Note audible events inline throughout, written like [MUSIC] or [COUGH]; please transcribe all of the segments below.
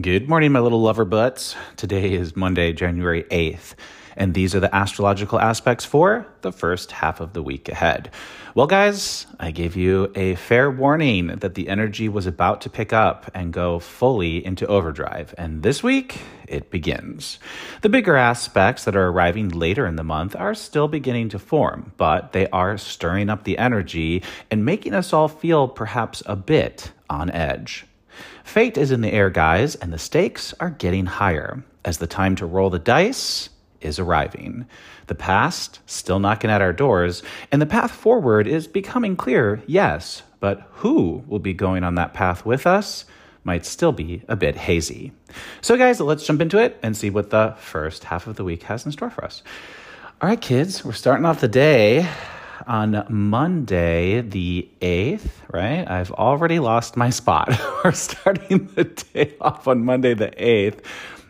Good morning, my little lover butts. Today is Monday, January 8th, and these are the astrological aspects for the first half of the week ahead. Well, guys, I gave you a fair warning that the energy was about to pick up and go fully into overdrive, and this week it begins. The bigger aspects that are arriving later in the month are still beginning to form, but they are stirring up the energy and making us all feel perhaps a bit on edge. Fate is in the air, guys, and the stakes are getting higher as the time to roll the dice is arriving. The past still knocking at our doors, and the path forward is becoming clear, yes, but who will be going on that path with us might still be a bit hazy. So, guys, let's jump into it and see what the first half of the week has in store for us. All right, kids, we're starting off the day on Monday, the 8th, right? I've already lost my spot. [LAUGHS] We're starting the day off on Monday, the 8th,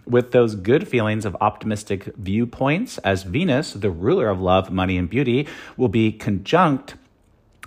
with those good feelings of optimistic viewpoints as Venus, the ruler of love, money, and beauty, will be conjunct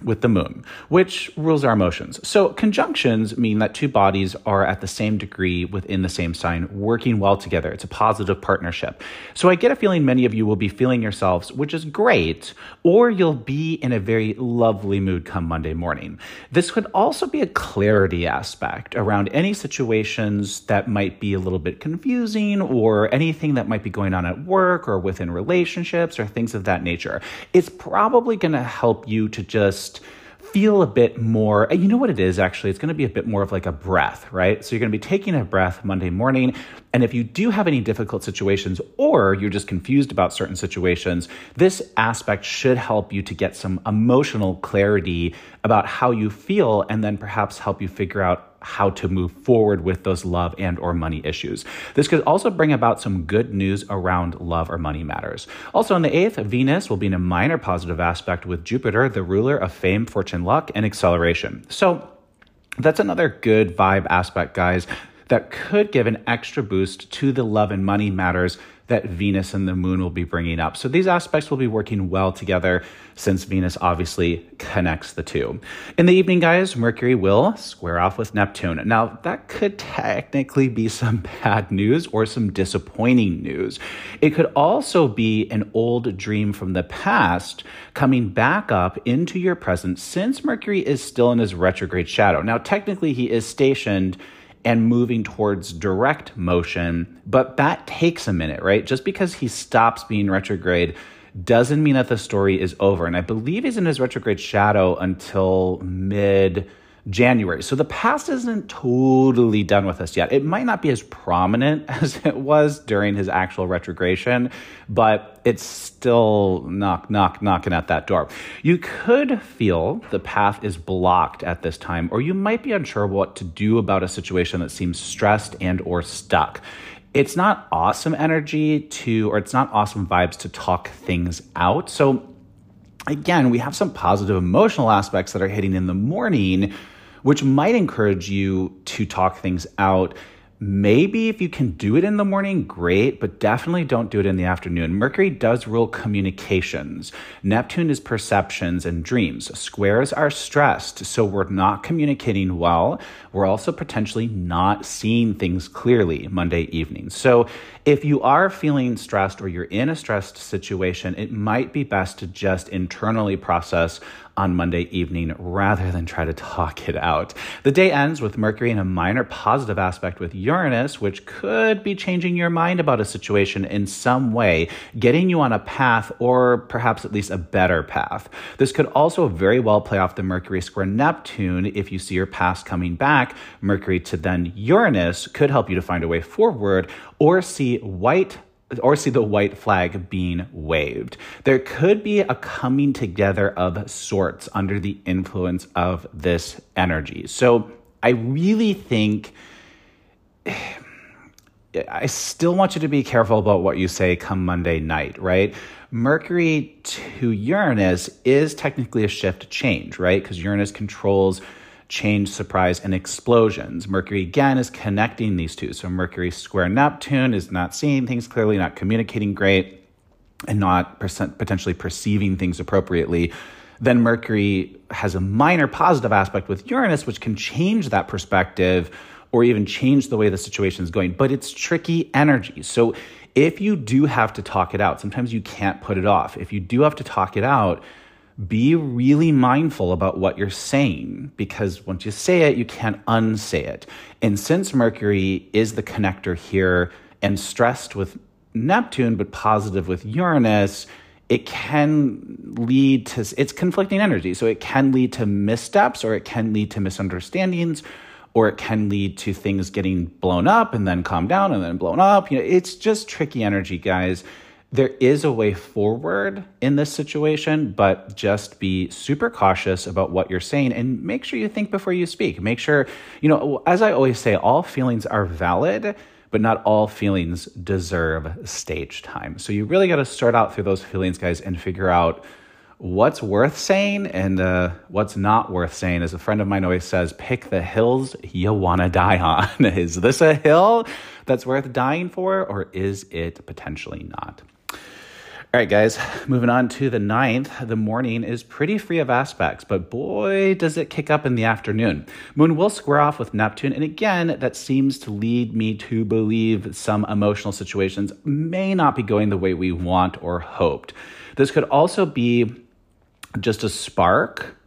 with the moon, which rules our emotions. So, conjunctions mean that two bodies are at the same degree within the same sign, working well together. It's a positive partnership. So, I get a feeling many of you will be feeling yourselves, which is great, or you'll be in a very lovely mood come Monday morning. This could also be a clarity aspect around any situations that might be a little bit confusing or anything that might be going on at work or within relationships or things of that nature. It's probably going to help you to just just feel a bit more, you know what it is actually? It's going to be a bit more of like a breath, right? So you're going to be taking a breath Monday morning. And if you do have any difficult situations or you're just confused about certain situations, this aspect should help you to get some emotional clarity about how you feel and then perhaps help you figure out how to move forward with those love and or money issues. This could also bring about some good news around love or money matters. Also on the 8th, Venus will be in a minor positive aspect with Jupiter, the ruler of fame, fortune, luck, and acceleration. So that's another good vibe aspect, guys, that could give an extra boost to the love and money matters that Venus and the moon will be bringing up. So these aspects will be working well together since Venus obviously connects the two. In the evening, guys, Mercury will square off with Neptune. Now, that could technically be some [LAUGHS] bad news or some disappointing news. It could also be an old dream from the past coming back up into your present since Mercury is still in his retrograde shadow. Now, technically, he is stationed and moving towards direct motion. But that takes a minute, right? Just because he stops being retrograde doesn't mean that the story is over. And I believe he's in his retrograde shadow until mid January. So the past isn't totally done with us yet. It might not be as prominent [LAUGHS] as it was during his actual retrogression, but it's still knock, knock, knocking at that door. You could feel the path is blocked at this time, or you might be unsure what to do about a situation that seems stressed and or stuck it's not awesome energy to or it's not awesome vibes to talk things out so again we have some positive emotional aspects that are hitting in the morning which might encourage you to talk things out Maybe if you can do it in the morning, great, but definitely don't do it in the afternoon. Mercury does rule communications. Neptune is perceptions and dreams. Squares are stressed, so we're not communicating well. We're also potentially not seeing things clearly Monday evening. So if you are feeling stressed or you're in a stressed situation, it might be best to just internally process on Monday evening rather than try to talk it out. The day ends with Mercury in a minor positive aspect with Uranus, which could be changing your mind about a situation in some way, getting you on a path or perhaps at least a better path. This could also very well play off the Mercury square Neptune if you see your past coming back. Mercury to then Uranus could help you to find a way forward or see white or see the white flag being waved. There could be a coming together of sorts under the influence of this energy. So I really think. [SIGHS] I still want you to be careful about what you say come Monday night, right? Mercury to Uranus is technically a shift change, right? Because Uranus controls change, surprise, and explosions. Mercury again is connecting these two. So Mercury square Neptune is not seeing things clearly, not communicating great, and not potentially perceiving things appropriately. Then Mercury has a minor positive aspect with Uranus, which can change that perspective or even change the way the situation is going. But it's tricky energy. So if you do have to talk it out, sometimes you can't put it off. If you do have to talk it out, be really mindful about what you're saying because once you say it, you can't unsay it. And since Mercury is the connector here and stressed with Neptune, but positive with Uranus, it can lead to it's conflicting energy. So it can lead to missteps or it can lead to misunderstandings or it can lead to things getting blown up and then calm down and then blown up. You know, it's just tricky energy, guys. There is a way forward in this situation, but just be super cautious about what you're saying and make sure you think before you speak. Make sure, you know, as I always say, all feelings are valid but not all feelings deserve stage time. So you really got to start out through those feelings, guys, and figure out what's worth saying and uh, what's not worth saying. As a friend of mine always says, pick the hills you want to die on. [LAUGHS] is this a hill that's worth dying for, or is it potentially not? All right, guys, moving on to the ninth. The morning is pretty free of aspects, but boy, does it kick up in the afternoon. Moon will square off with Neptune, and again, that seems to lead me to believe some emotional situations may not be going the way we want or hoped. This could also be just a spark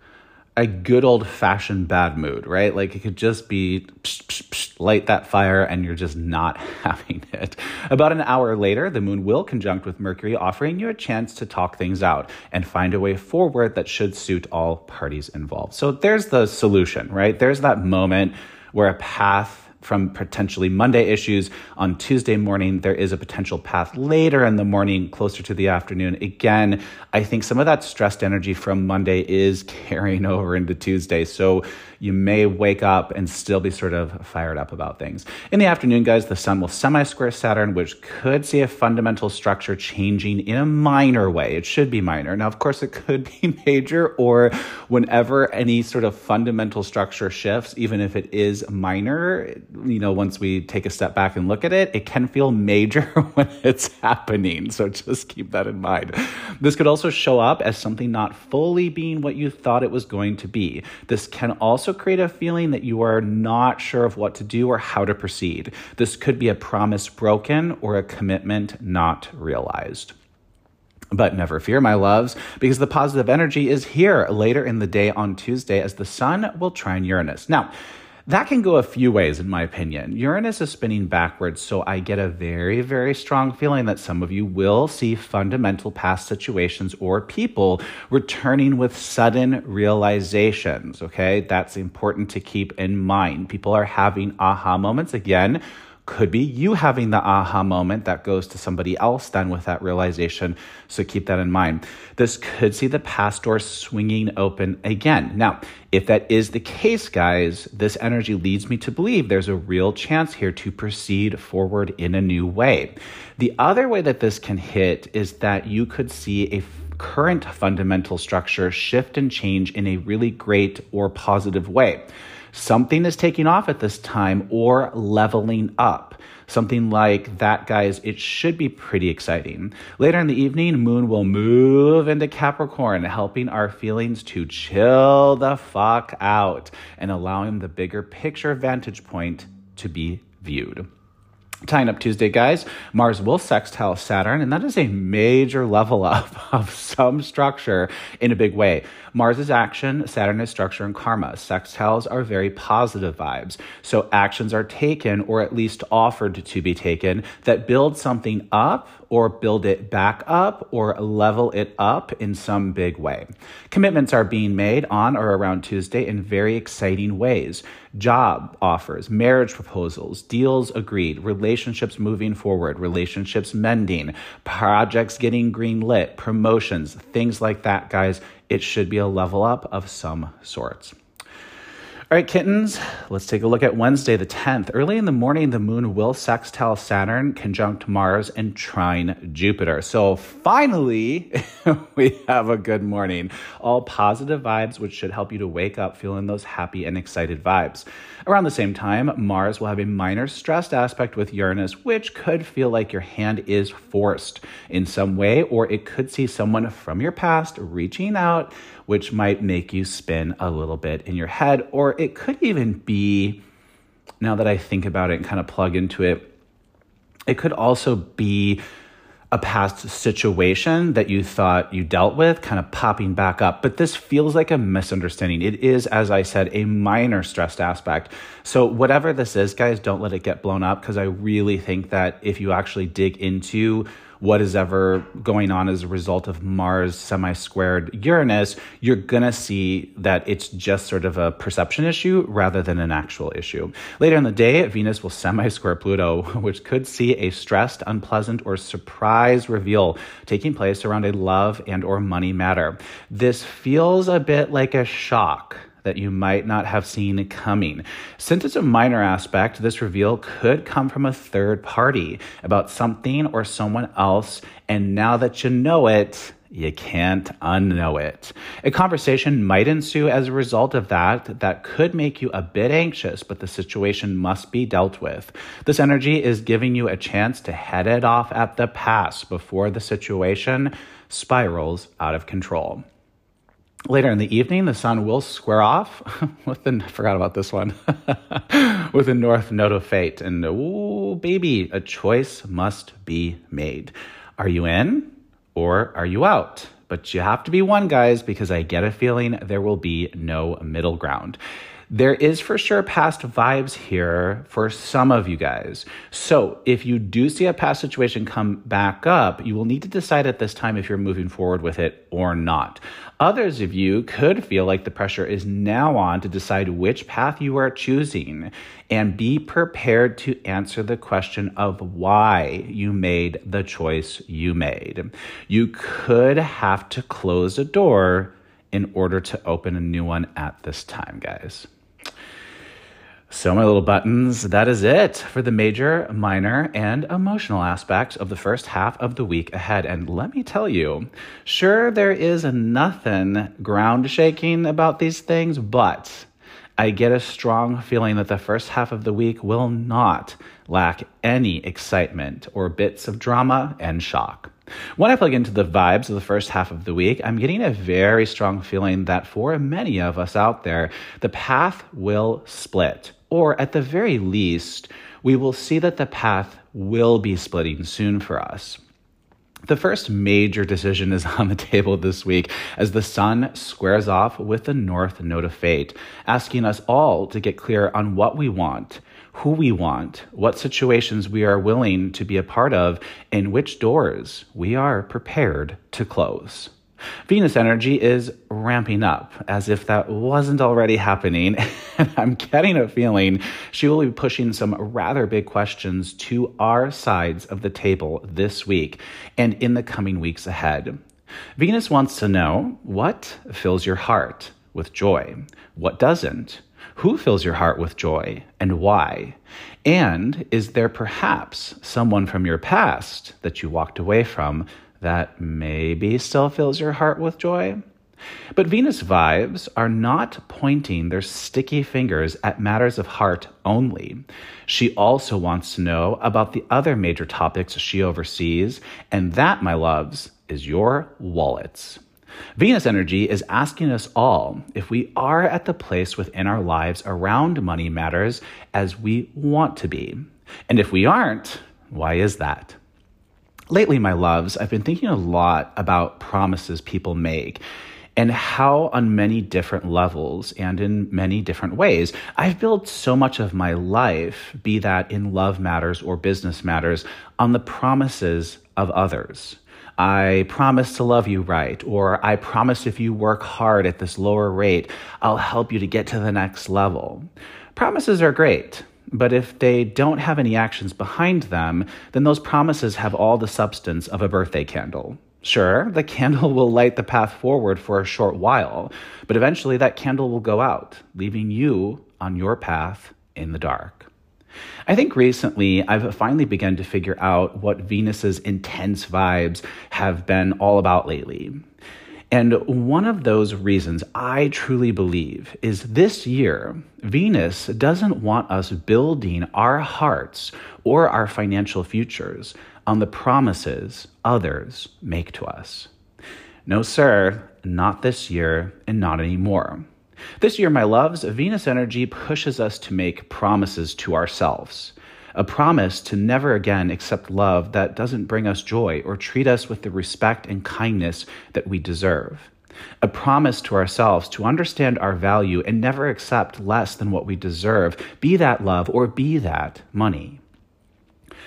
a good old fashioned bad mood, right? Like it could just be psh, psh, psh, light that fire and you're just not [LAUGHS] having it. About an hour later, the moon will conjunct with Mercury, offering you a chance to talk things out and find a way forward that should suit all parties involved. So there's the solution, right? There's that moment where a path from potentially Monday issues on Tuesday morning. There is a potential path later in the morning, closer to the afternoon. Again, I think some of that stressed energy from Monday is carrying over into Tuesday. So you may wake up and still be sort of fired up about things. In the afternoon, guys, the sun will semi square Saturn, which could see a fundamental structure changing in a minor way. It should be minor. Now, of course, it could [LAUGHS] be major, or whenever any sort of fundamental structure shifts, even if it is minor, you know, once we take a step back and look at it, it can feel major [LAUGHS] when it's happening. So just keep that in mind. This could also show up as something not fully being what you thought it was going to be. This can also create a feeling that you are not sure of what to do or how to proceed. This could be a promise broken or a commitment not realized. But never fear, my loves, because the positive energy is here later in the day on Tuesday as the sun will trine Uranus. Now, that can go a few ways, in my opinion. Uranus is spinning backwards, so I get a very, very strong feeling that some of you will see fundamental past situations or people returning with sudden realizations. Okay, that's important to keep in mind. People are having aha moments again could be you having the aha moment that goes to somebody else then with that realization. So keep that in mind. This could see the past door swinging open again. Now, if that is the case, guys, this energy leads me to believe there's a real chance here to proceed forward in a new way. The other way that this can hit is that you could see a current fundamental structure shift and change in a really great or positive way. Something is taking off at this time or leveling up. Something like that, guys, it should be pretty exciting. Later in the evening, Moon will move into Capricorn, helping our feelings to chill the fuck out and allowing the bigger picture vantage point to be viewed. Tying up Tuesday, guys, Mars will sextile Saturn, and that is a major level up [LAUGHS] of some structure in a big way. Mars is action, Saturn is structure and karma. Sextiles are very positive vibes. So actions are taken, or at least offered to be taken, that build something up or build it back up or level it up in some big way. Commitments are being made on or around Tuesday in very exciting ways. Job offers, marriage proposals, deals agreed, relationships moving forward, relationships mending, projects getting green lit, promotions, things like that, guys. It should be a level up of some sorts. All right, kittens, let's take a look at Wednesday, the 10th. Early in the morning, the moon will sextile Saturn, conjunct Mars, and trine Jupiter. So finally, [LAUGHS] we have a good morning. All positive vibes, which should help you to wake up feeling those happy and excited vibes. Around the same time, Mars will have a minor stressed aspect with Uranus, which could feel like your hand is forced in some way, or it could see someone from your past reaching out which might make you spin a little bit in your head, or it could even be now that I think about it and kind of plug into it, it could also be a past situation that you thought you dealt with kind of popping back up. But this feels like a misunderstanding. It is, as I said, a minor stressed aspect. So, whatever this is, guys, don't let it get blown up because I really think that if you actually dig into what is ever going on as a result of Mars semi squared Uranus, you're going to see that it's just sort of a perception issue rather than an actual issue. Later in the day, Venus will semi square Pluto, [LAUGHS] which could see a stressed, unpleasant, or surprise reveal taking place around a love and or money matter. This feels a bit like a shock that you might not have seen coming. Since it's a minor aspect, this reveal could come from a third party about something or someone else, and now that you know it, you can't unknow it. A conversation might ensue as a result of that that could make you a bit anxious, but the situation must be dealt with. This energy is giving you a chance to head it off at the pass before the situation spirals out of control. Later in the evening, the sun will square off [LAUGHS] with the, forgot about this one, [LAUGHS] with the north node of fate. And oh, baby, a choice must be made. Are you in or are you out? But you have to be one, guys, because I get a feeling there will be no middle ground. There is for sure past vibes here for some of you guys. So if you do see a past situation come back up, you will need to decide at this time if you're moving forward with it or not. Others of you could feel like the pressure is now on to decide which path you are choosing and be prepared to answer the question of why you made the choice you made. You could have to close a door in order to open a new one at this time, guys. So, my little buttons, that is it for the major, minor, and emotional aspects of the first half of the week ahead. And let me tell you, sure, there is nothing ground shaking about these things, but I get a strong feeling that the first half of the week will not lack any excitement or bits of drama and shock. When I plug into the vibes of the first half of the week, I'm getting a very strong feeling that for many of us out there, the path will split or at the very least, we will see that the path will be splitting soon for us. The first major decision is [LAUGHS] on the table this week as the sun squares off with the north node of fate, asking us all to get clear on what we want, who we want, what situations we are willing to be a part of, and which doors we are prepared to close. Venus energy is ramping up as if that wasn't already happening. [LAUGHS] And I'm getting a feeling she will be pushing some rather big questions to our sides of the table this week and in the coming weeks ahead. Venus wants to know what fills your heart with joy, what doesn't, who fills your heart with joy, and why. And is there perhaps someone from your past that you walked away from that maybe still fills your heart with joy. But Venus vibes are not pointing their sticky fingers at matters of heart only. She also wants to know about the other major topics she oversees, and that, my loves, is your wallets. Venus energy is asking us all if we are at the place within our lives around money matters as we want to be. And if we aren't, why is that? Lately, my loves, I've been thinking a lot about promises people make and how, on many different levels and in many different ways, I've built so much of my life, be that in love matters or business matters, on the promises of others. I promise to love you right, or I promise if you work hard at this lower rate, I'll help you to get to the next level. Promises are great. But if they don't have any actions behind them, then those promises have all the substance of a birthday candle. Sure, the candle [LAUGHS] will light the path forward for a short while, but eventually that candle will go out, leaving you on your path in the dark. I think recently I've finally begun to figure out what Venus's intense vibes have been all about lately. And one of those reasons I truly believe is this year, Venus doesn't want us building our hearts or our financial futures on the promises others make to us. No, sir, not this year and not anymore. This year, my loves, Venus energy pushes us to make promises to ourselves. A promise to never again accept love that doesn't bring us joy or treat us with the respect and kindness that we deserve. A promise to ourselves to understand our value and never accept less than what we deserve, be that love or be that money.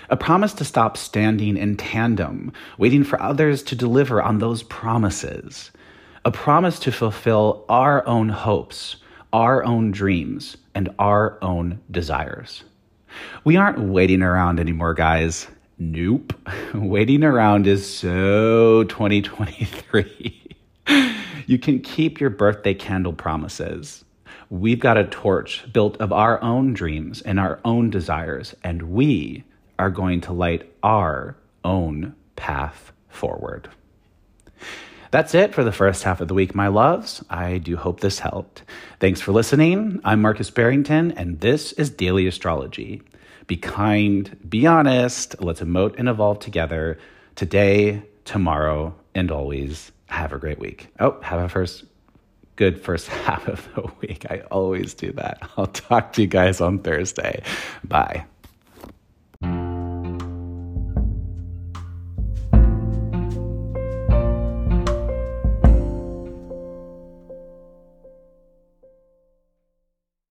A promise to stop standing in tandem, waiting for others to deliver on those promises. A promise to fulfill our own hopes, our own dreams, and our own desires. We aren't waiting around anymore, guys. Nope. [LAUGHS] Waiting around is so 2023. [LAUGHS] you can keep your birthday candle promises. We've got a torch built of our own dreams and our own desires, and we are going to light our own path forward. That's it for the first half of the week, my loves. I do hope this helped. Thanks for listening. I'm Marcus Barrington, and this is Daily Astrology. Be kind, be honest, let's emote and evolve together today, tomorrow, and always. Have a great week. Oh, have a first good first [LAUGHS] half of the week. I always do that. I'll talk to you guys on Thursday. Bye.